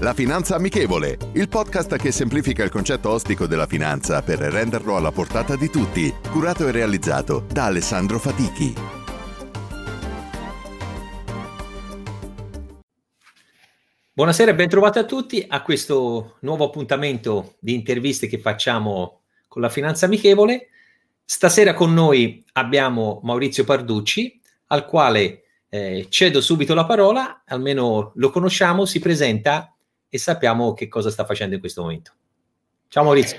La Finanza Amichevole, il podcast che semplifica il concetto ostico della finanza per renderlo alla portata di tutti, curato e realizzato da Alessandro Fatichi. Buonasera e bentrovati a tutti a questo nuovo appuntamento di interviste che facciamo con la Finanza Amichevole. Stasera con noi abbiamo Maurizio Parducci, al quale eh, cedo subito la parola, almeno lo conosciamo, si presenta e sappiamo che cosa sta facendo in questo momento. Ciao Maurizio.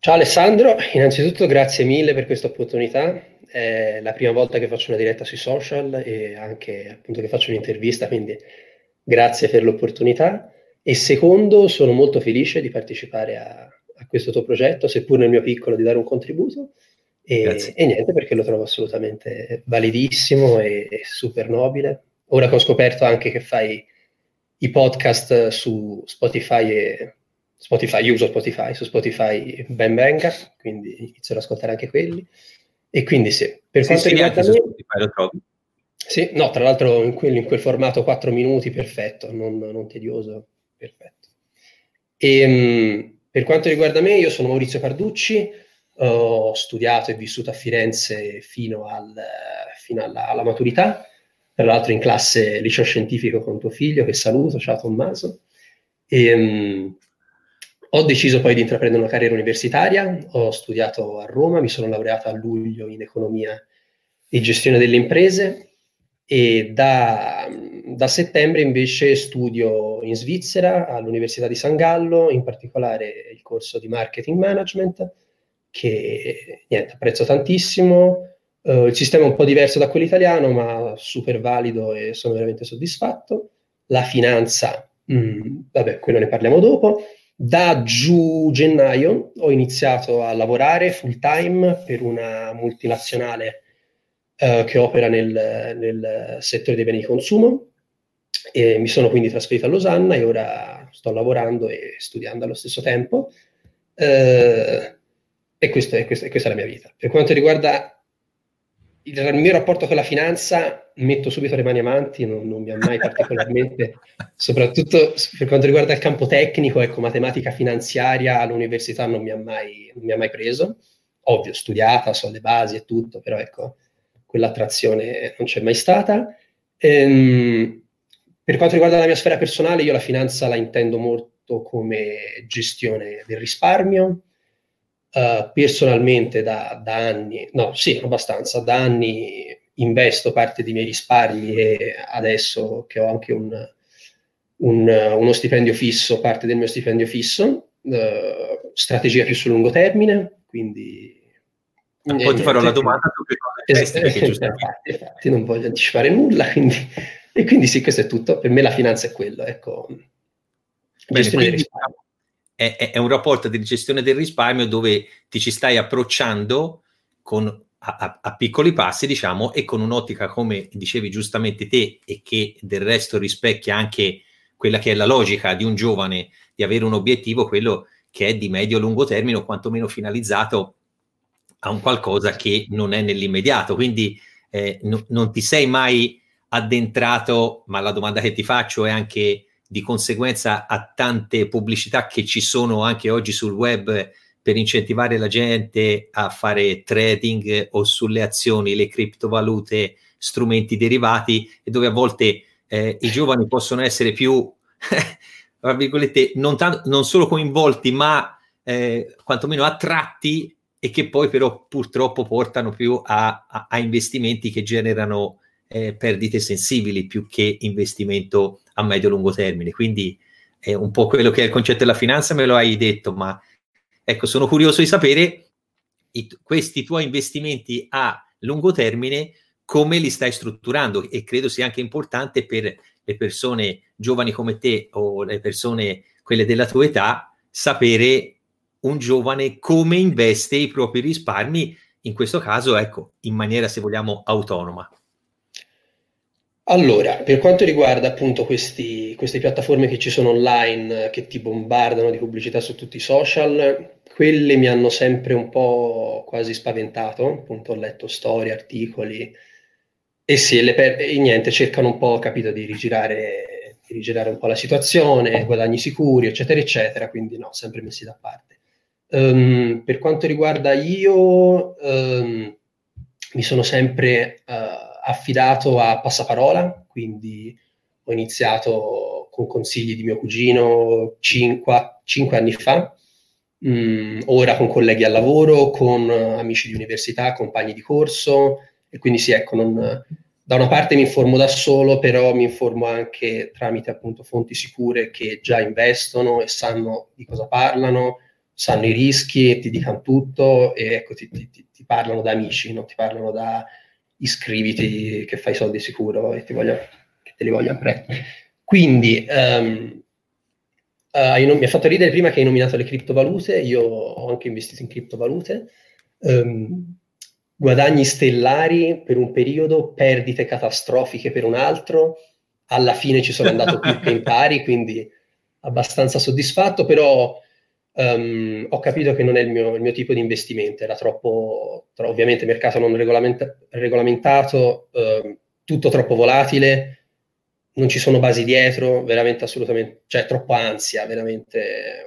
Ciao Alessandro, innanzitutto grazie mille per questa opportunità. È la prima volta che faccio una diretta sui social e anche appunto che faccio un'intervista, quindi grazie per l'opportunità. E secondo, sono molto felice di partecipare a, a questo tuo progetto, seppur nel mio piccolo di dare un contributo. E, e, niente, perché lo trovo assolutamente validissimo e, e super nobile. Ora che ho scoperto anche che fai i podcast su Spotify e Spotify, io uso Spotify, su Spotify ben venga, quindi inizierò ad ascoltare anche quelli. E quindi sì, per sì, quanto sì, riguarda me, Spotify lo trovi. Sì, no, tra l'altro in quel, in quel formato 4 minuti, perfetto, non, non tedioso, perfetto. E, um, per quanto riguarda me, io sono Maurizio Carducci, ho studiato e vissuto a Firenze fino, al, fino alla, alla maturità, tra l'altro in classe liceo scientifico con tuo figlio, che saluto, ciao Tommaso. E, um, ho deciso poi di intraprendere una carriera universitaria, ho studiato a Roma, mi sono laureato a luglio in economia e gestione delle imprese e da, da settembre invece studio in Svizzera all'Università di San Gallo, in particolare il corso di marketing management, che niente, apprezzo tantissimo, Uh, il sistema è un po' diverso da quello italiano, ma super valido e sono veramente soddisfatto. La finanza, mh, mm, vabbè, quello ne parliamo dopo. Da giù gennaio ho iniziato a lavorare full time per una multinazionale uh, che opera nel, nel, settore dei beni di consumo. E mi sono quindi trasferito a Losanna e ora sto lavorando e studiando allo stesso tempo. Uh, e, questo è, questo, questa è la mia vita. Per quanto riguarda il, mio rapporto con la finanza, metto subito le mani avanti, non, non mi ha mai particolarmente, soprattutto per quanto riguarda il campo tecnico, ecco, matematica finanziaria all'università non mi ha mai, mi ha mai preso. Ovvio, studiata, so le basi e tutto, però ecco, quell'attrazione non c'è mai stata. Ehm, per quanto riguarda la mia sfera personale, io la finanza la intendo molto come gestione del risparmio, Uh, personalmente da, da, anni, no, sì, abbastanza, da anni investo parte dei miei risparmi e adesso che ho anche un, un, uno stipendio fisso, parte del mio stipendio fisso, uh, strategia più sul lungo termine, quindi... Ah, poi ti farò la domanda su che cosa investi, giustamente... Infatti, infatti non voglio anticipare nulla, quindi... e quindi sì, questo è tutto. Per me la finanza è quello, ecco. Bene, quindi, è, è, un rapporto di gestione del risparmio dove ti ci stai approcciando con, a, a, a, piccoli passi, diciamo, e con un'ottica, come dicevi giustamente te, e che del resto rispecchia anche quella che è la logica di un giovane di avere un obiettivo, quello che è di medio-lungo termine o quantomeno finalizzato a un qualcosa che non è nell'immediato. Quindi eh, no, non ti sei mai addentrato, ma la domanda che ti faccio è anche di conseguenza a tante pubblicità che ci sono anche oggi sul web per incentivare la gente a fare trading o sulle azioni, le criptovalute, strumenti derivati e dove a volte eh, i giovani possono essere più, tra virgolette, non, tanto, non solo coinvolti ma eh, quantomeno attratti e che poi però purtroppo portano più a, a, a investimenti che generano eh, perdite sensibili più che investimento a medio-lungo termine. Quindi è un po' quello che è il concetto della finanza, me lo hai detto, ma ecco, sono curioso di sapere i, questi tuoi investimenti a lungo termine come li stai strutturando e credo sia anche importante per le persone giovani come te o le persone quelle della tua età sapere un giovane come investe i propri risparmi in questo caso ecco in maniera se vogliamo autonoma allora, per quanto riguarda appunto questi, queste piattaforme che ci sono online, che ti bombardano di pubblicità su tutti i social, quelle mi hanno sempre un po' quasi spaventato, appunto ho letto storie, articoli, e sì, le per- e niente, cercano un po', capito, di rigirare di rigirare un po' la situazione, guadagni sicuri, eccetera, eccetera, quindi no, sempre messi da parte. Um, per quanto riguarda io, um, mi sono sempre uh, affidato a passaparola, quindi ho iniziato con consigli di mio cugino 5, 5 anni fa, um, ora con colleghi al lavoro, con amici di università, compagni di corso, e quindi sì, ecco, non, da una parte mi informo da solo, però mi informo anche tramite appunto fonti sicure che già investono e sanno di cosa parlano, sanno i rischi e ti dicano tutto e ecco, ti, ti, ti parlano da amici, non ti parlano da iscriviti che fai soldi sicuro e ti voglio, che te li voglio prendere. Quindi um, uh, non, mi ha fatto ridere prima che hai nominato le criptovalute, io ho anche investito in criptovalute. Um, guadagni stellari per un periodo, perdite catastrofiche per un altro, alla fine ci sono andato più che in pari, quindi abbastanza soddisfatto, però um, ho capito che non è il mio, il mio, tipo di investimento, era troppo, tro- ovviamente mercato non regolamenta- regolamentato, uh, tutto troppo volatile, non ci sono basi dietro, veramente assolutamente, cioè troppa ansia, veramente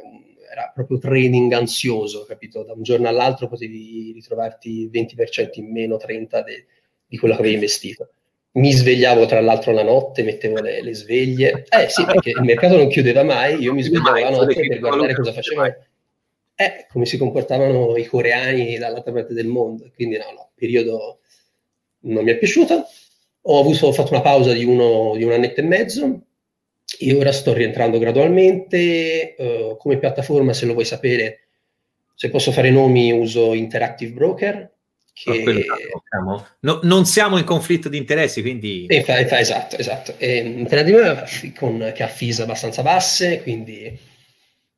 era proprio trading ansioso, capito? Da un giorno all'altro potevi ritrovarti 20% in meno, 30% de- di quello che avevi investito. Mi svegliavo tra l'altro la notte, mettevo le, le, sveglie. Eh sì, perché il mercato non chiudeva mai, io mi svegliavo la notte per guardare cosa facevano. Eh, come si comportavano i coreani dall'altra parte del mondo. Quindi no, no, periodo non mi è piaciuto. Ho, avuto, ho fatto una pausa di, uno, di un annetto e mezzo e ora sto rientrando gradualmente. Uh, come piattaforma, se lo vuoi sapere, se posso fare nomi, uso Interactive Broker, che... No, non siamo in conflitto di interessi, quindi... E fa, fa, esatto, esatto. E, con, che ha fees abbastanza basse, quindi...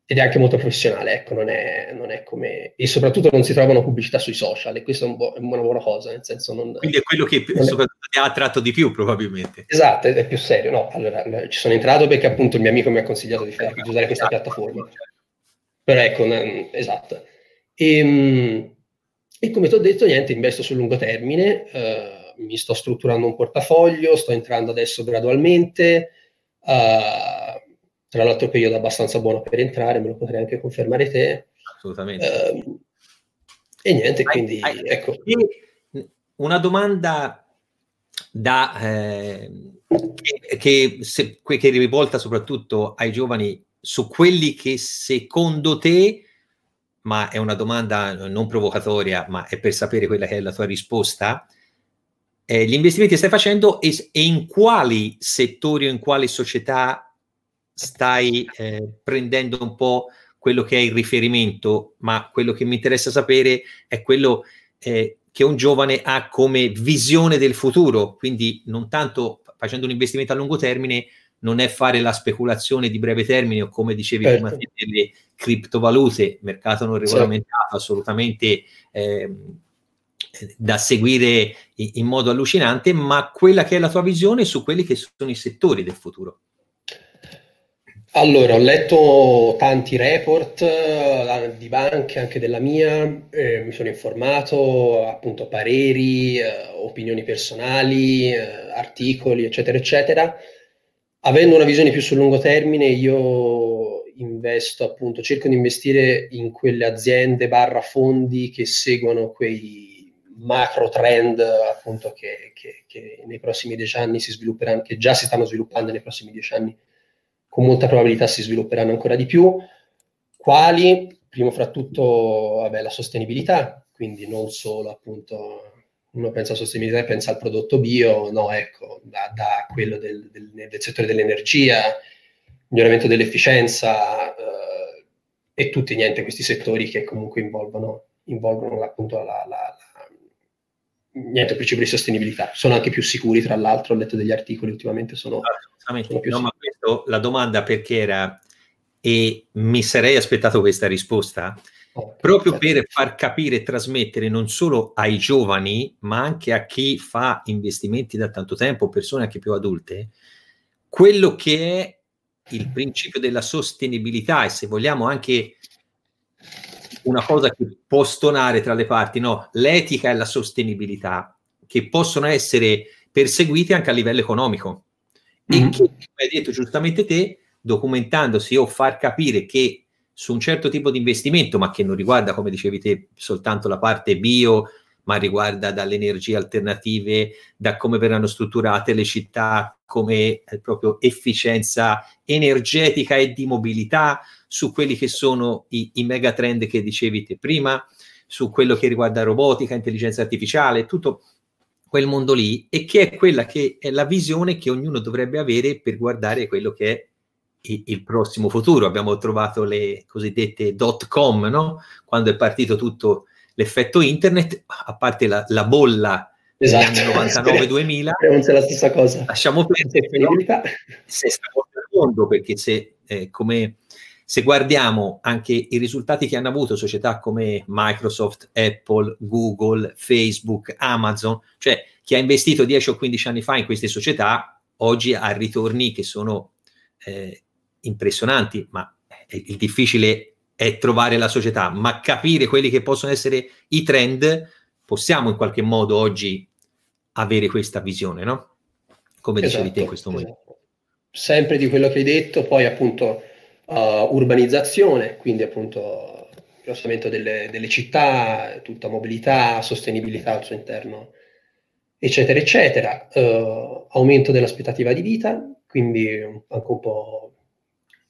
Ed è anche molto professionale, ecco, non è, non è, come... E soprattutto non si trovano pubblicità sui social, e questo è, un bo- una buona cosa, nel senso non... Quindi è quello che soprattutto ti ha attratto di più, probabilmente. Esatto, è, più serio, no? Allora, ci sono entrato perché appunto il mio amico mi ha consigliato di, fare, di usare questa piattaforma. Però ecco, esatto. E, ehm, e come ti ho detto, niente, investo sul lungo termine, eh, mi sto strutturando un portafoglio, sto entrando adesso gradualmente, eh, tra l'altro periodo abbastanza buono per entrare, me lo potrei anche confermare te. Assolutamente. Eh, e niente, quindi hai, ecco. Una domanda da, eh, che, che, se, che rivolta soprattutto ai giovani su quelli che secondo te ma è una domanda non provocatoria, ma è per sapere quella che è la tua risposta. Eh, gli investimenti che stai facendo e, e, in quali settori o in quali società stai eh, prendendo un po' quello che è il riferimento, ma quello che mi interessa sapere è quello eh, che un giovane ha come visione del futuro, quindi non tanto facendo un investimento a lungo termine, non è fare la speculazione di breve termine o come dicevi certo. prima delle criptovalute, mercato non regolamentato, certo. assolutamente eh, da seguire in, in, modo allucinante, ma quella che è la tua visione su quelli che sono i settori del futuro. Allora, ho letto tanti report uh, di banche, anche della mia, eh, mi sono informato, appunto, pareri, uh, opinioni personali, uh, articoli, eccetera, eccetera avendo una visione più sul lungo termine, io investo appunto, cerco di investire in quelle aziende barra fondi che seguono quei macro trend appunto che, che, che nei prossimi dieci anni si svilupperanno, che già si stanno sviluppando nei prossimi dieci anni, con molta probabilità si svilupperanno ancora di più. Quali? Primo fra tutto, vabbè, la sostenibilità, quindi non solo appunto uno pensa a sostenibilità e pensa al prodotto bio, no, ecco, da, da quello del, del, del, settore dell'energia, miglioramento dell'efficienza eh, e tutti niente questi settori che comunque involvono, involvono appunto la, la, la niente principio di sostenibilità. Sono anche più sicuri, tra l'altro, ho letto degli articoli ultimamente, sono, sono più no, ma questo, la domanda perché era, e mi sarei aspettato questa risposta, proprio per far capire e trasmettere non solo ai giovani, ma anche a chi fa investimenti da tanto tempo, persone anche più adulte, quello che è il principio della sostenibilità e se vogliamo anche una cosa che può stonare tra le parti, no? l'etica e la sostenibilità, che possono essere perseguite anche a livello economico. mm-hmm. e che, come hai detto giustamente te, documentandosi o far capire che su un certo tipo di investimento, ma che non riguarda, come dicevi te, soltanto la parte bio, ma riguarda dalle energie alternative, da come verranno strutturate le città, come eh, proprio efficienza energetica e di mobilità, su quelli che sono i, i megatrend che dicevi te prima, su quello che riguarda robotica, intelligenza artificiale, tutto quel mondo lì, e che è quella che è la visione che ognuno dovrebbe avere per guardare quello che è il prossimo futuro. Abbiamo trovato le cosiddette dot com, no? quando è partito tutto l'effetto internet, a parte la, la bolla esatto. degli anni 99-2000. Non la stessa cosa. Lasciamo perdere se stiamo nel mondo, perché se, eh, come, se guardiamo anche i risultati che hanno avuto società come Microsoft, Apple, Google, Facebook, Amazon, cioè chi ha investito 10 o 15 anni fa in queste società, oggi ha ritorni che sono eh, impressionanti, ma il difficile è trovare la società, ma capire quelli che possono essere i trend, possiamo in qualche modo oggi avere questa visione, no? Come esatto, dicevi te in questo esatto. momento. Sempre di quello che hai detto, poi appunto uh, urbanizzazione, quindi appunto il delle, delle città, tutta mobilità, sostenibilità al suo interno, eccetera, eccetera. Uh, aumento dell'aspettativa di vita, quindi anche un po'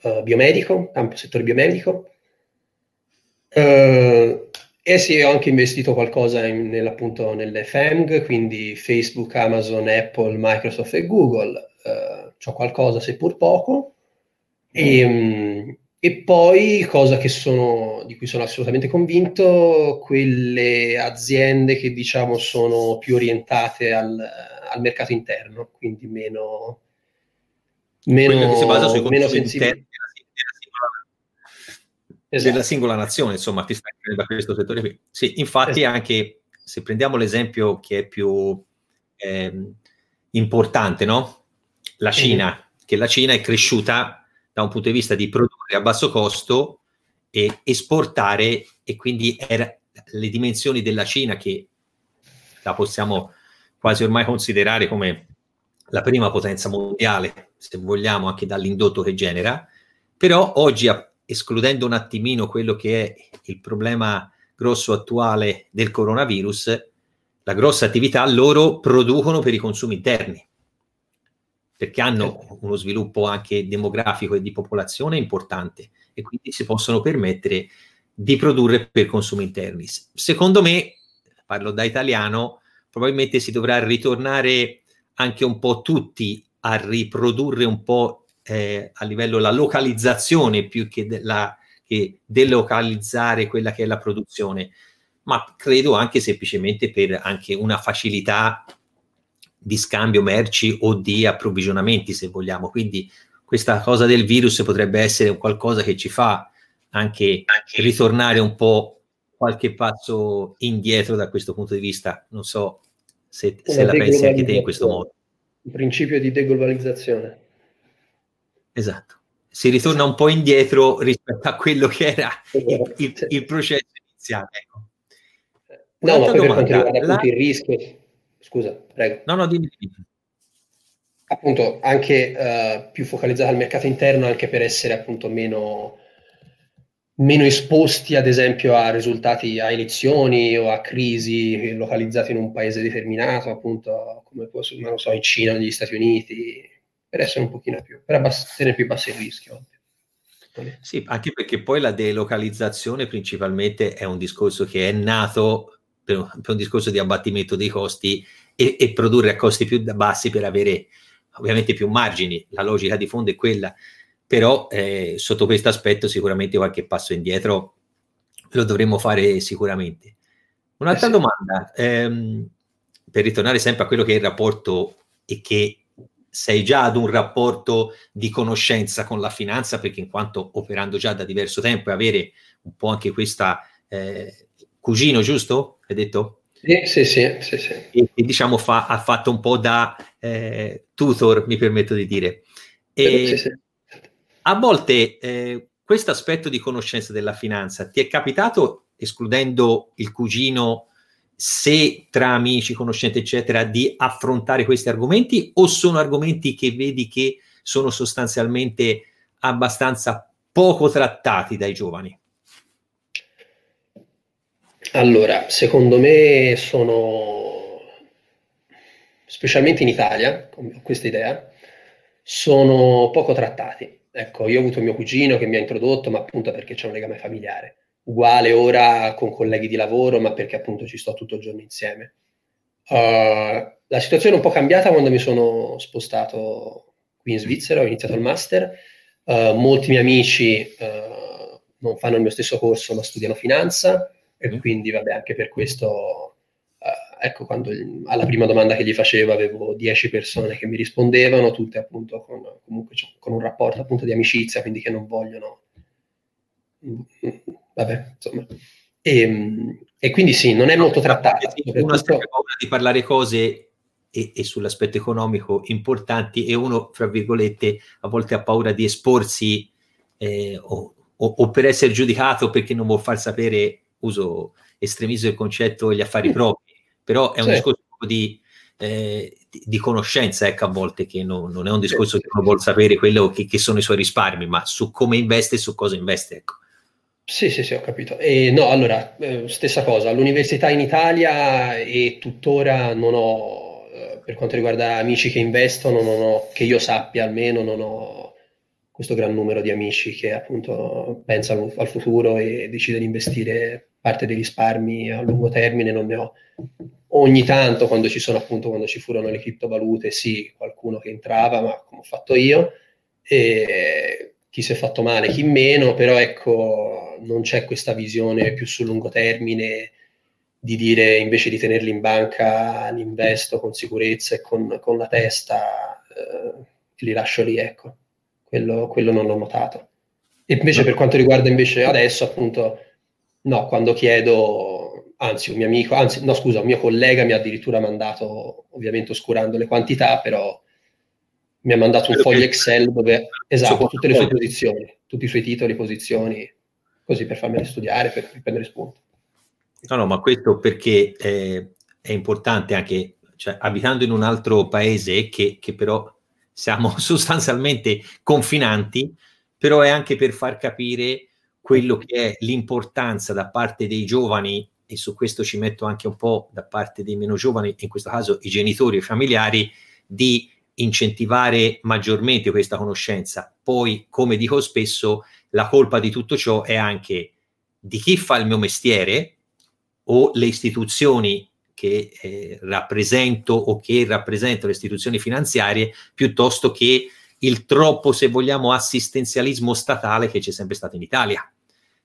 uh, biomedico, campo settore biomedico. Uh, e sì, ho anche investito qualcosa in, nell'appunto nelle FANG, quindi Facebook, Amazon, Apple, Microsoft e Google. Uh, ho qualcosa, seppur poco. E, um, e poi, cosa sono, di cui sono assolutamente convinto, quelle aziende che diciamo sono più orientate al, al mercato interno, quindi meno, meno, meno sensibili esatto. della singola nazione, insomma, ti stai da questo settore qui. Sì, infatti esatto. anche se prendiamo l'esempio che è più eh, importante, no? La Cina, mm. che la Cina è cresciuta da un punto di vista di produrre a basso costo e esportare e quindi era le dimensioni della Cina che la possiamo quasi ormai considerare come la prima potenza mondiale, se vogliamo, anche dall'indotto che genera, però oggi ha escludendo un attimino quello che è il problema grosso attuale del coronavirus, la grossa attività loro producono per i consumi interni, perché hanno certo. uno sviluppo anche demografico e di popolazione importante e quindi si possono permettere di produrre per consumi interni. Secondo me, parlo da italiano, probabilmente si dovrà ritornare anche un po' tutti a riprodurre un po' eh, a livello la localizzazione più che, della, che delocalizzare quella che è la produzione, ma credo anche semplicemente per anche una facilità di scambio merci o di approvvigionamenti, se vogliamo. Quindi questa cosa del virus potrebbe essere qualcosa che ci fa anche ritornare un po' qualche passo indietro da questo punto di vista. Non so se, se la pensi anche te in questo modo. Il principio di deglobalizzazione. Esatto. Si ritorna un po' indietro rispetto a quello che era il, il, il processo iniziale. Ecco. No, ma per quanto riguarda la... il rischio, scusa, prego. No, no, dimmi. Appunto, anche uh, più focalizzata al mercato interno, anche per essere appunto meno, meno esposti, ad esempio, a risultati, a elezioni o a crisi localizzate in un paese determinato, appunto, come può non so, in Cina o negli Stati Uniti, per essere un pochino più, per abbassare più basso il rischio. Sì, anche perché poi la delocalizzazione principalmente è un discorso che è nato per, per un discorso di abbattimento dei costi e, e, produrre a costi più bassi per avere ovviamente più margini. La logica di fondo è quella, però eh, sotto questo aspetto sicuramente qualche passo indietro lo dovremmo fare sicuramente. Un'altra eh sì. domanda, ehm, per ritornare sempre a quello che è il rapporto e che sei già ad un rapporto di conoscenza con la finanza, perché in quanto operando già da diverso tempo e avere un po' anche questa eh, cugino, giusto? Hai detto? Sì, sì, sì. sì, sì. E, e, diciamo fa, ha fatto un po' da eh, tutor, mi permetto di dire. E sì, sì. A volte eh, questo aspetto di conoscenza della finanza ti è capitato, escludendo il cugino, se tra amici, conoscenti, eccetera, di affrontare questi argomenti o sono argomenti che vedi che sono sostanzialmente abbastanza poco trattati dai giovani? Allora, secondo me sono, specialmente in Italia, ho questa idea, sono poco trattati. Ecco, io ho avuto mio cugino che mi ha introdotto, ma appunto perché c'è un legame familiare. Uguale ora con colleghi di lavoro, ma perché appunto ci sto tutto il giorno insieme. Uh, la situazione è un po' cambiata quando mi sono spostato qui in Svizzera, ho iniziato il master. Uh, molti miei amici uh, non fanno il mio stesso corso, ma studiano finanza e mm. quindi vabbè, anche per questo, ecco, quando alla prima domanda che gli facevo avevo 10 persone che mi rispondevano, tutte appunto con, comunque, con un rapporto appunto di amicizia, quindi che non vogliono vabbè, insomma. E, ehm, e, quindi sì, non è molto trattata. Uno ha paura di parlare cose e, e, sull'aspetto economico importanti e uno, fra virgolette, a volte ha paura di esporsi eh, o, o, o, per essere giudicato perché non vuol far sapere, uso estremismo il concetto, gli affari mm. propri, però è un sì. discorso di, eh, di, conoscenza, ecco, a volte che no, non è un discorso sì, che uno vuole sapere quello che, che, sono i suoi risparmi, ma su come investe e su cosa investe, ecco. Sì, sì, sì, ho capito. E no, allora, eh, stessa cosa, all'università in Italia e tuttora non ho, eh, per quanto riguarda amici che investono, non ho, che io sappia almeno, non ho questo gran numero di amici che appunto pensano al futuro e decidono di investire parte dei risparmi a lungo termine, non ne ho. Ogni tanto, quando ci sono appunto, quando ci furono le criptovalute, sì, qualcuno che entrava, ma come ho fatto io, e chi si è fatto male, chi meno, però ecco non c'è questa visione più sul lungo termine di dire invece di tenerli in banca li investo con sicurezza e con, con la testa, eh, li lascio lì, ecco. Quello, quello non l'ho notato. E invece per quanto riguarda invece adesso, appunto, no, quando chiedo, anzi un mio amico, anzi no scusa, un mio collega mi ha addirittura mandato, ovviamente oscurando le quantità, però mi ha mandato un foglio Excel dove, esatto, tutte le sue posizioni, tutti i suoi titoli, posizioni, così per farmeli studiare, per, prendere spunto. No, no, ma questo perché eh, è importante anche, cioè, abitando in un altro paese che, che però siamo sostanzialmente confinanti, però è anche per far capire quello che è l'importanza da parte dei giovani, e su questo ci metto anche un po' da parte dei meno giovani, in questo caso i genitori e i familiari, di incentivare maggiormente questa conoscenza. Poi, come dico spesso, la colpa di tutto ciò è anche di chi fa il mio mestiere o le istituzioni che eh, rappresento o che rappresentano le istituzioni finanziarie piuttosto che il troppo, se vogliamo, assistenzialismo statale che c'è sempre stato in Italia,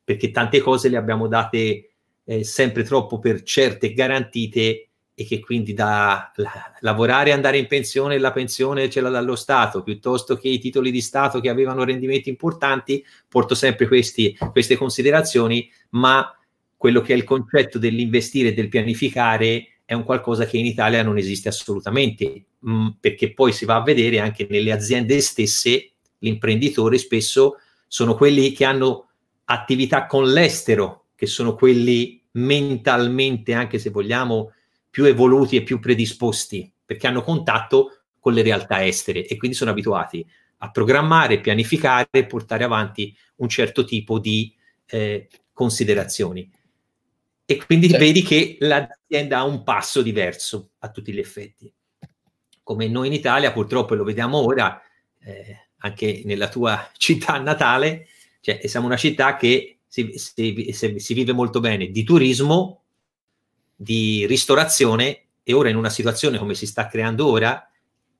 perché tante cose le abbiamo date eh, sempre troppo per certe garantite e che quindi da la, lavorare e andare in pensione, la pensione ce l'ha dallo Stato, piuttosto che i titoli di Stato che avevano rendimenti importanti, porto sempre questi, queste considerazioni, ma quello che è il concetto dell'investire e del pianificare è un qualcosa che in Italia non esiste assolutamente, mh, mm, perché poi si va a vedere anche nelle aziende stesse, l'imprenditore spesso sono quelli che hanno attività con l'estero, che sono quelli mentalmente, anche se vogliamo, più evoluti e più predisposti perché hanno contatto con le realtà estere e quindi sono abituati a programmare, pianificare e portare avanti un certo tipo di eh, considerazioni. E quindi certo. vedi che l'azienda ha un passo diverso a tutti gli effetti. Come noi in Italia, purtroppo lo vediamo ora, eh, anche nella tua città natale, cioè siamo una città che si, si, si vive molto bene di turismo, di ristorazione e ora in una situazione come si sta creando ora,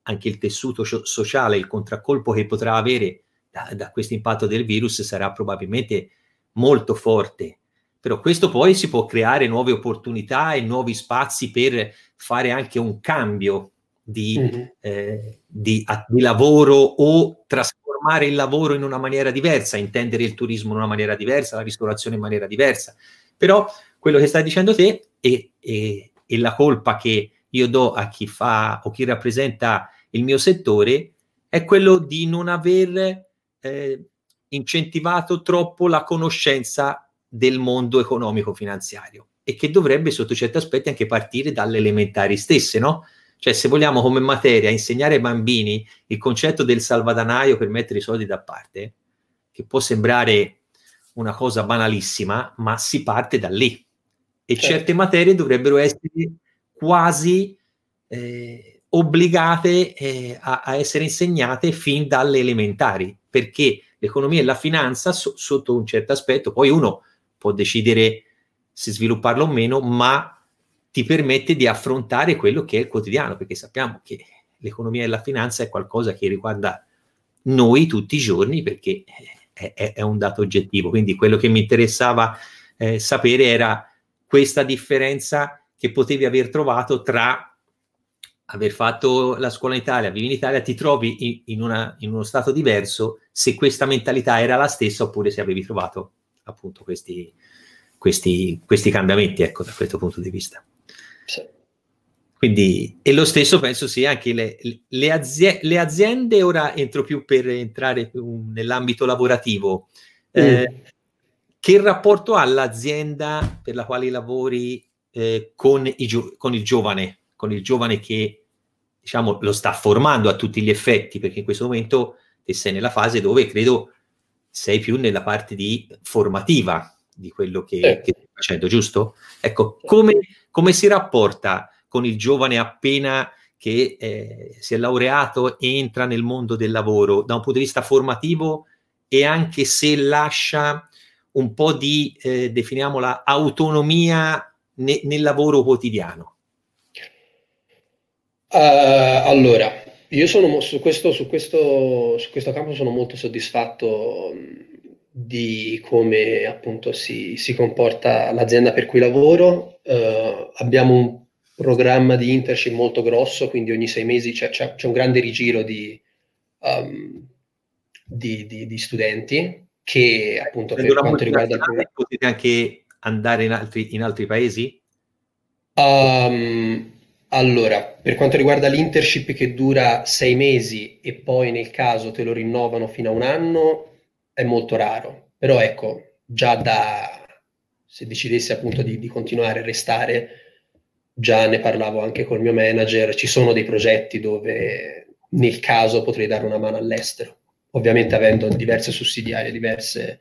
anche il tessuto sociale, il contraccolpo che potrà avere da, da questo impatto del virus sarà probabilmente molto forte. Però questo poi si può creare nuove opportunità e nuovi spazi per fare anche un cambio di, mm-hmm. eh, di, di, lavoro o trasformare il lavoro in una maniera diversa, intendere il turismo in una maniera diversa, la ristorazione in maniera diversa. Però quello che stai dicendo te e, e, e la colpa che io do a chi fa o chi rappresenta il mio settore è quello di non aver eh, incentivato troppo la conoscenza del mondo economico finanziario e che dovrebbe sotto certi aspetti anche partire dalle elementari stesse, no? Cioè se vogliamo come materia insegnare ai bambini il concetto del salvadanaio per mettere i soldi da parte, che può sembrare una cosa banalissima, ma si parte da lì. E certo. certe materie dovrebbero essere quasi eh, obbligate eh, a, a, essere insegnate fin dalle elementari, perché l'economia e la finanza so, sotto un certo aspetto, poi uno può decidere se svilupparlo o meno, ma ti permette di affrontare quello che è il quotidiano, perché sappiamo che l'economia e la finanza è qualcosa che riguarda noi tutti i giorni, perché è, è, è un dato oggettivo. Quindi quello che mi interessava eh, sapere era questa differenza che potevi aver trovato tra aver fatto la scuola in Italia, vivi in Italia, ti trovi in, una, in, uno stato diverso se questa mentalità era la stessa oppure se avevi trovato appunto questi, questi, questi cambiamenti, ecco, da questo punto di vista. Sì. Quindi, e lo stesso penso sia anche le, le, azie, le, aziende, ora entro più per entrare più nell'ambito lavorativo, eh, mm. Che rapporto ha l'azienda per la quale lavori eh, con, i, con il giovane? con il giovane che diciamo, lo sta formando a tutti gli effetti, perché in questo momento te sei nella fase dove credo sei più nella parte di formativa di quello che, eh. che stai facendo, giusto? Ecco, come, come, si rapporta con il giovane appena che eh, si è laureato e entra nel mondo del lavoro da un punto di vista formativo e anche se lascia un po' di, eh, definiamola, autonomia ne, nel lavoro quotidiano? Uh, allora, io sono su questo, su, questo, su questo campo sono molto soddisfatto di come appunto si, si comporta l'azienda per cui lavoro. Uh, abbiamo un programma di internship molto grosso, quindi ogni sei mesi c'è, c'è, c'è un grande rigiro di, um, di, di, di, studenti che appunto per quanto riguarda il programma... Potete anche andare in altri, in altri paesi? Um, allora, per quanto riguarda l'internship che dura sei mesi e poi nel caso te lo rinnovano fino a un anno, è molto raro. Però ecco, già da, se decidessi appunto di, di continuare a restare, già ne parlavo anche col mio manager, ci sono dei progetti dove nel caso potrei dare una mano all'estero, ovviamente avendo diverse sussidiarie, diverse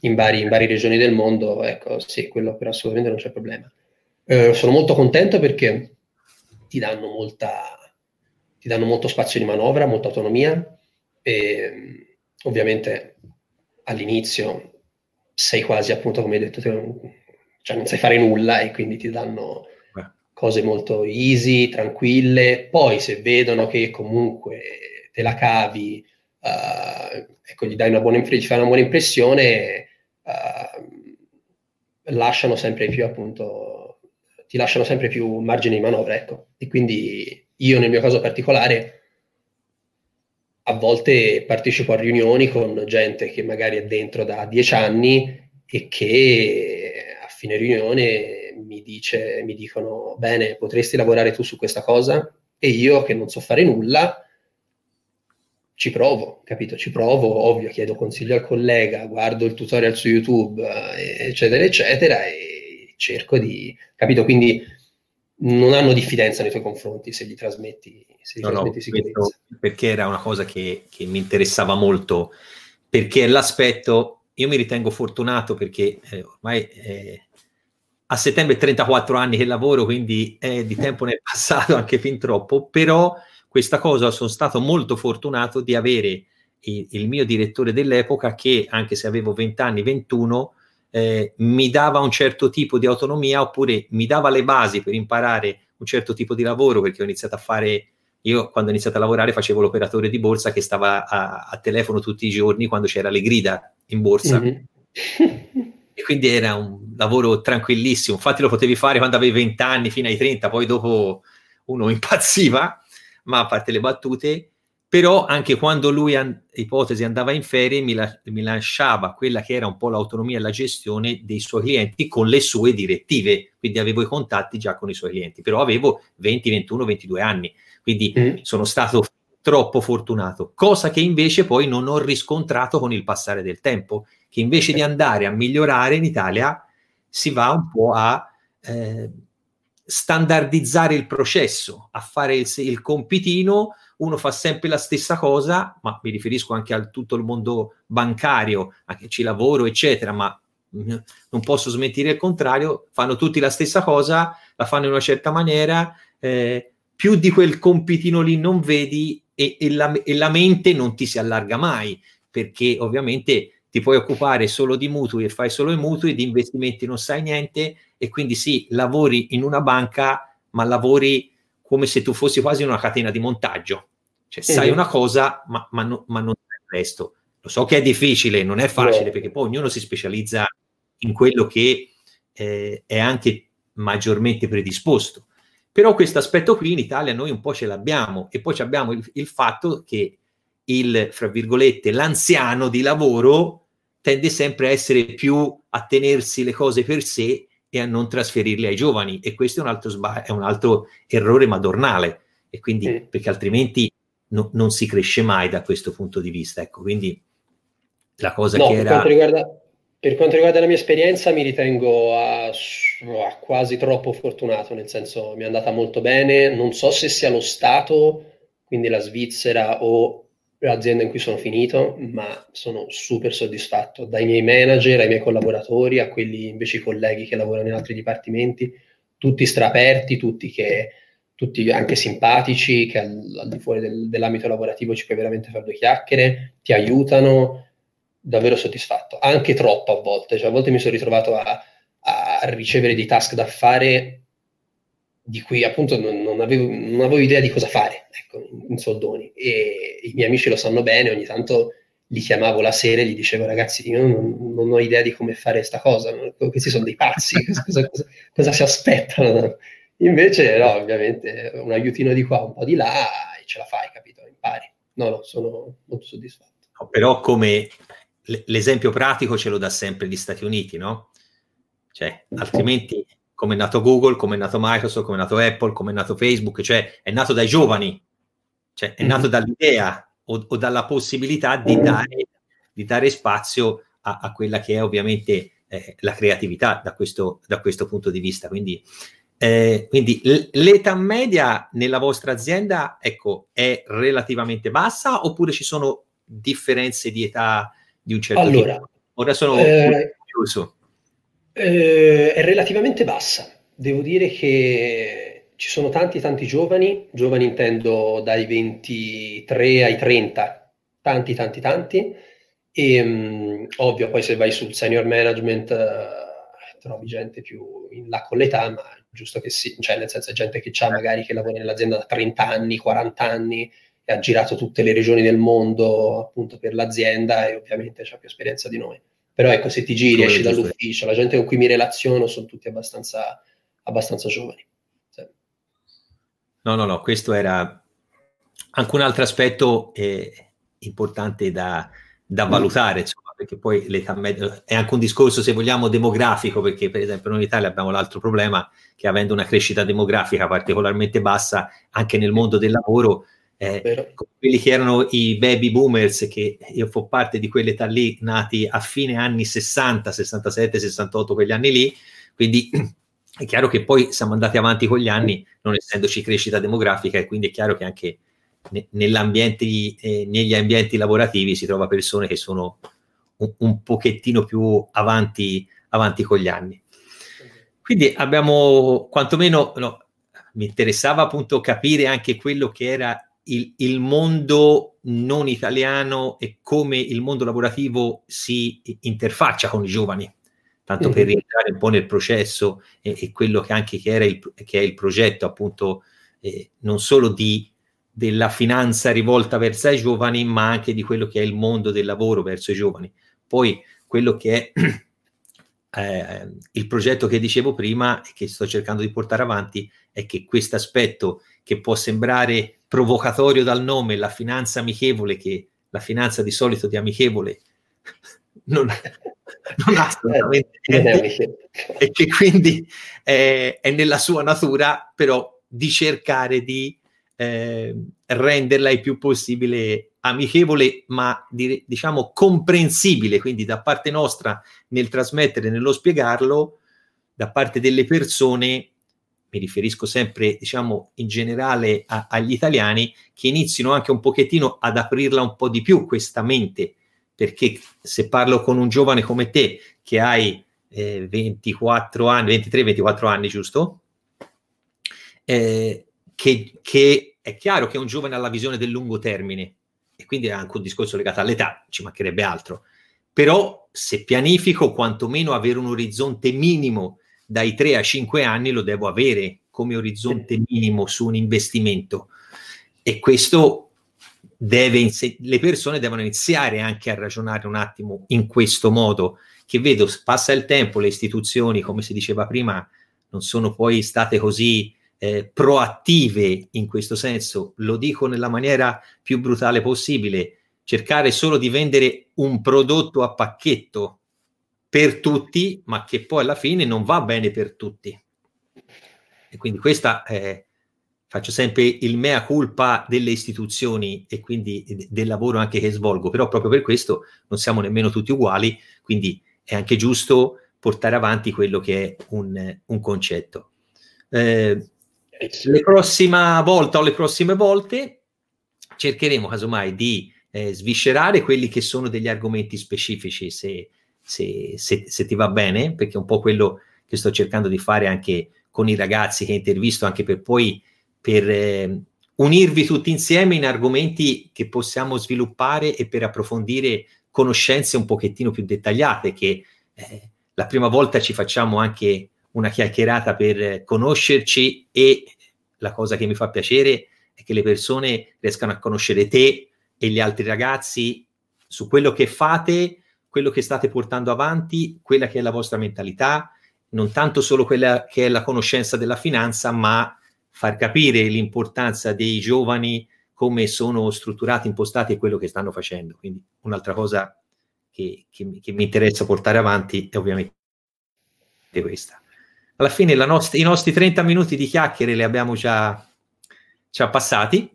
in, vari, in varie regioni del mondo, ecco sì, quello per assolutamente non c'è problema. Eh, sono molto contento perché ti danno, molta, ti danno molto spazio di manovra, molta autonomia e ovviamente all'inizio sei quasi appunto come hai detto te, cioè non sai fare nulla e quindi ti danno cose molto easy, tranquille, poi se vedono che comunque te la cavi, uh, ecco, gli dai una buona, gli fai una buona impressione, uh, lasciano sempre più appunto ti lasciano sempre più margine di manovra, ecco. E quindi io nel mio caso particolare a volte partecipo a riunioni con gente che magari è dentro da dieci anni e che a fine riunione mi, dice, mi dicono bene, potresti lavorare tu su questa cosa? E io che non so fare nulla, ci provo, capito? Ci provo, ovvio, chiedo consiglio al collega, guardo il tutorial su YouTube, eh, eccetera, eccetera, e cerco di, capito? Quindi non hanno diffidenza nei tuoi confronti se gli trasmetti, se gli no, trasmetti no, sicurezza. Perché era una cosa che, che, mi interessava molto, perché l'aspetto, io mi ritengo fortunato perché eh, ormai eh, a settembre 34 anni che lavoro, quindi eh, di tempo ne è passato anche fin troppo, però questa cosa sono stato molto fortunato di avere il, il mio direttore dell'epoca che anche se avevo 20 anni, 21, eh, mi dava un certo tipo di autonomia oppure mi dava le basi per imparare un certo tipo di lavoro perché ho iniziato a fare io quando ho iniziato a lavorare facevo l'operatore di borsa che stava a, a telefono tutti i giorni quando c'era le grida in borsa. Mm-hmm. e quindi era un lavoro tranquillissimo. Infatti lo potevi fare quando avevi 20 anni fino ai 30 poi dopo uno impazziva ma a parte le battute però anche quando lui, an- ipotesi, andava in ferie, mi, la- mi, lasciava quella che era un po' l'autonomia e la gestione dei suoi clienti con le sue direttive, quindi avevo i contatti già con i suoi clienti, però avevo 20, 21, 22 anni, quindi mm. sono stato troppo fortunato, cosa che invece poi non ho riscontrato con il passare del tempo, che invece di andare a migliorare in Italia si va un po' a eh, standardizzare il processo, a fare il, il, compitino, uno fa sempre la stessa cosa, ma mi riferisco anche a tutto il mondo bancario, a che ci lavoro, eccetera, ma non posso smentire il contrario, fanno tutti la stessa cosa, la fanno in una certa maniera, eh, più di quel compitino lì non vedi e, e, la, e la mente non ti si allarga mai, perché ovviamente ti puoi occupare solo di mutui e fai solo i mutui, di investimenti non sai niente e quindi sì, lavori in una banca, ma lavori come se tu fossi quasi in una catena di montaggio. Cioè, sai una cosa, ma, ma, no, ma non sai il resto. Lo so che è difficile, non è facile, perché poi ognuno si specializza in quello che eh, è anche maggiormente predisposto. Però questo aspetto qui in Italia noi un po' ce l'abbiamo e poi abbiamo il, il fatto che il, fra virgolette, l'anziano di lavoro tende sempre a essere più a tenersi le cose per sé e a non trasferirle ai giovani. E questo è un altro, sba- è un altro errore madornale. E quindi mm. perché altrimenti no, non si cresce mai da questo punto di vista ecco. Quindi la cosa no, che era quanto riguarda, per quanto riguarda la mia esperienza mi ritengo a, a quasi troppo fortunato nel senso mi è andata molto bene. Non so se sia lo Stato quindi la Svizzera o l'azienda in cui sono finito, ma sono super soddisfatto dai miei manager, ai miei collaboratori, a quelli invece colleghi che lavorano in altri dipartimenti, tutti straperti, tutti, che, tutti anche simpatici, che al, al di fuori del, dell'ambito lavorativo ci puoi veramente fare due chiacchiere, ti aiutano, davvero soddisfatto, anche troppo a volte, cioè a volte mi sono ritrovato a, a ricevere dei task da fare di cui appunto non, non, avevo, non, avevo, idea di cosa fare ecco, in, soldoni e i miei amici lo sanno bene, ogni tanto li chiamavo la sera e gli dicevo ragazzi io non, non ho idea di come fare questa cosa, questi sono dei pazzi, cosa, cosa, cosa, si aspettano? Invece no, ovviamente un aiutino di qua, un po' di là e ce la fai, capito? Impari. No, no, sono molto soddisfatto. No, però come l'esempio pratico ce lo dà sempre gli Stati Uniti, no? Cioè, altrimenti come è nato Google, come è nato Microsoft, come è nato Apple, come è nato Facebook, cioè è nato dai giovani, cioè è mm-hmm. nato dall'idea o, o, dalla possibilità di dare, di dare spazio a, a, quella che è ovviamente eh, la creatività da questo, da questo, punto di vista. Quindi, eh, quindi l- l'età media nella vostra azienda ecco, è relativamente bassa oppure ci sono differenze di età di un certo allora, tipo? Ora sono eh, curioso. Eh, è relativamente bassa. Devo dire che ci sono tanti, tanti giovani, giovani intendo dai 23 ai 30, tanti, tanti, tanti. E um, ovvio, poi se vai sul senior management uh, trovi gente più in là con l'età, ma giusto che sì, cioè nel senso gente che ha magari che lavora nell'azienda da 30 anni, 40 anni e ha girato tutte le regioni del mondo appunto per l'azienda e ovviamente ha più esperienza di noi. Però ecco, se ti giri, esci dall'ufficio, la gente con cui mi relaziono sono tutti abbastanza, abbastanza giovani. Sì. No, no, no, questo era anche un altro aspetto eh, importante da, da mm. valutare, insomma, perché poi l'età media è anche un discorso, se vogliamo, demografico, perché per esempio noi in Italia abbiamo l'altro problema che avendo una crescita demografica particolarmente bassa anche nel mondo del lavoro, eh, quelli che erano i baby boomers, che io fo parte di quell'età lì, nati a fine anni 60, 67, 68, quegli anni lì, quindi è chiaro che poi siamo andati avanti con gli anni, non essendoci crescita demografica, e quindi è chiaro che anche ne, nell'ambiente, eh, negli ambienti lavorativi si trova persone che sono un, un pochettino più avanti, avanti con gli anni. Quindi abbiamo quantomeno, no, mi interessava appunto capire anche quello che era il, il, mondo non italiano e come il mondo lavorativo si interfaccia con i giovani, tanto mm-hmm. per rientrare un po' nel processo e, e quello che anche che, era il, che è il progetto appunto eh, non solo di, della finanza rivolta verso i giovani, ma anche di quello che è il mondo del lavoro verso i giovani. Poi quello che è eh, il progetto che dicevo prima e che sto cercando di portare avanti è che questo aspetto che può sembrare provocatorio dal nome, la finanza amichevole, che la finanza di solito di amichevole non, non ha assolutamente eh, niente, e che quindi è, è, nella sua natura però di cercare di eh, renderla il più possibile amichevole, ma di, diciamo comprensibile, quindi da parte nostra nel trasmettere, nello spiegarlo, da parte delle persone, mi riferisco sempre, diciamo, in generale a, agli italiani, che inizino anche un pochettino ad aprirla un po' di più questa mente, perché se parlo con un giovane come te, che hai eh, 24 anni, 23-24 anni, giusto? Eh, che, che è chiaro che è un giovane ha la visione del lungo termine e quindi è anche un discorso legato all'età, ci mancherebbe altro. Però se pianifico, quantomeno avere un orizzonte minimo dai 3 a 5 anni lo devo avere come orizzonte minimo su un investimento. E questo deve inse- le persone devono iniziare anche a ragionare un attimo in questo modo, che vedo, passa il tempo, le istituzioni, come si diceva prima, non sono poi state così eh, proattive in questo senso, lo dico nella maniera più brutale possibile, cercare solo di vendere un prodotto a pacchetto per tutti, ma che poi alla fine non va bene per tutti. E quindi questa è, faccio sempre il mea culpa delle istituzioni e quindi del lavoro anche che svolgo, però proprio per questo non siamo nemmeno tutti uguali, quindi è anche giusto portare avanti quello che è un, un concetto. Eh, le prossima volta o le prossime volte cercheremo casomai di eh, sviscerare quelli che sono degli argomenti specifici, se, se, se, se, ti va bene, perché è un po' quello che sto cercando di fare anche con i ragazzi che intervisto, anche per poi per eh, unirvi tutti insieme in argomenti che possiamo sviluppare e per approfondire conoscenze un pochettino più dettagliate, che eh, la prima volta ci facciamo anche una chiacchierata per conoscerci e la cosa che mi fa piacere è che le persone riescano a conoscere te e gli altri ragazzi su quello che fate, quello che state portando avanti, quella che è la vostra mentalità, non tanto solo quella che è la conoscenza della finanza, ma far capire l'importanza dei giovani, come sono strutturati, impostati e quello che stanno facendo. Quindi un'altra cosa che, che, che mi interessa portare avanti è ovviamente questa alla fine nost- i nostri 30 minuti di chiacchiere li abbiamo già, già passati.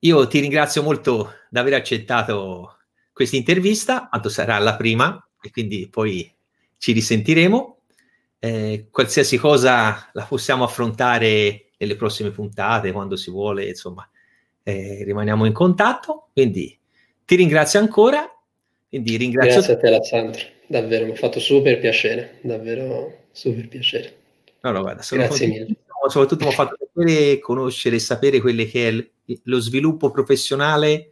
Io ti ringrazio molto di aver accettato questa intervista, quanto sarà la prima, e quindi poi ci risentiremo. Eh, qualsiasi cosa la possiamo affrontare nelle prossime puntate, quando si vuole, insomma, eh, rimaniamo in contatto. Quindi ti ringrazio ancora. Quindi ringrazio Grazie a te, Alessandro. Davvero, mi ha fatto super piacere, davvero super piacere. No, no, guarda, Grazie mille. Soprattutto mi ha fatto piacere conoscere e sapere quello che è lo sviluppo professionale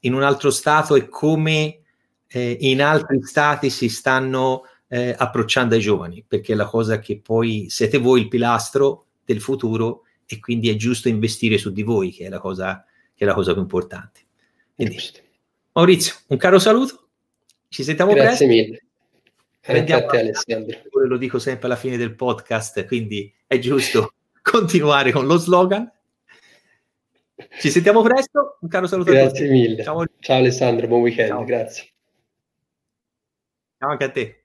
in un altro stato e come eh, in altri stati si stanno eh, approcciando ai giovani, perché è la cosa che poi siete voi il pilastro del futuro e quindi è giusto investire su di voi, che è la cosa, che è la cosa più importante. Quindi, Maurizio, un caro saluto ci sentiamo Grazie presto. mille. A te Alessandro. Lo dico sempre alla fine del podcast, quindi è giusto continuare con lo slogan. Ci sentiamo presto, un caro saluto Grazie a tutti. mille. Ciao. Ciao Alessandro, buon weekend, Ciao. grazie. Ciao anche a te.